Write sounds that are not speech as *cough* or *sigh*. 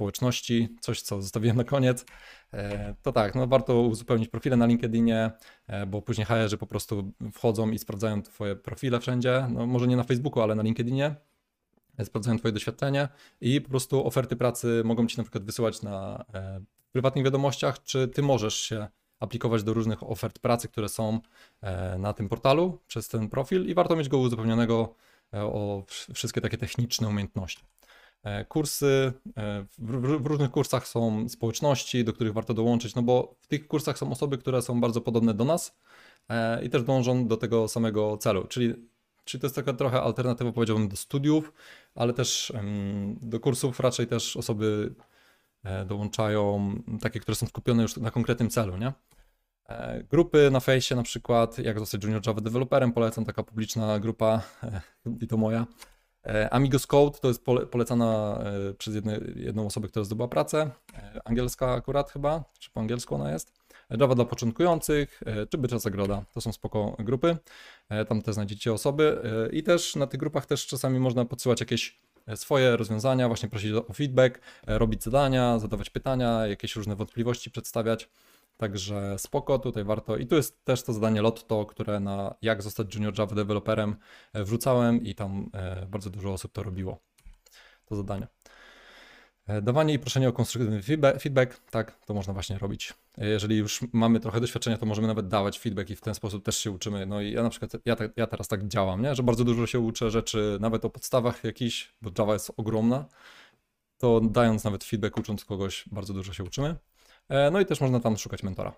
społeczności, coś co zostawiłem na koniec. E, To tak, no warto uzupełnić profile na LinkedInie, e, bo później HR-y po prostu wchodzą i sprawdzają twoje profile wszędzie, no może nie na Facebooku, ale na LinkedInie. E, Sprawdzają twoje doświadczenie i po prostu oferty pracy mogą ci na przykład wysyłać na prywatnych wiadomościach, czy ty możesz się aplikować do różnych ofert pracy, które są na tym portalu przez ten profil i warto mieć go uzupełnionego o wsz- wszystkie takie techniczne umiejętności. E, Kursy, e, w, różnych kursach są społeczności, do których warto dołączyć, no bo w tych kursach są osoby, które są bardzo podobne do nas e, i też dążą do tego samego celu, czyli, czyli to jest taka trochę alternatywa, powiedziałbym, do studiów, ale też do kursów raczej też osoby dołączają, takie, które są skupione już na konkretnym celu, nie? Grupy na fejsie na przykład, jak zostać junior Java developerem, polecam taka publiczna grupa *laughs* i to moja. E, Amigos Code to jest pole, polecana e, przez jedne, jedną osobę, która zdobyła pracę, e, angielska akurat chyba, czy po angielsku ona jest. Java dla początkujących, czy Bycza Zagroda, to są spoko grupy, tam też znajdziecie osoby i też na tych grupach też czasami można podsyłać jakieś swoje rozwiązania, właśnie prosić o feedback, robić zadania, zadawać pytania, jakieś różne wątpliwości przedstawiać. Także spoko, tutaj warto. I tu jest też to zadanie Lotto, które na jak zostać junior Java developerem e, wrzucałem i tam e, bardzo dużo osób to robiło. To zadanie. E, Dawanie i proszenie o konstruktywny feedback, tak, to można właśnie robić. Jeżeli już mamy trochę doświadczenia, to możemy nawet dawać feedback i w ten sposób też się uczymy. No i ja na przykład, ja, ja teraz tak działam, nie? że bardzo dużo się uczę rzeczy, nawet o podstawach jakichś, bo Java jest ogromna, to dając nawet feedback, ucząc kogoś, bardzo dużo się uczymy. E, No i też można tam szukać mentora.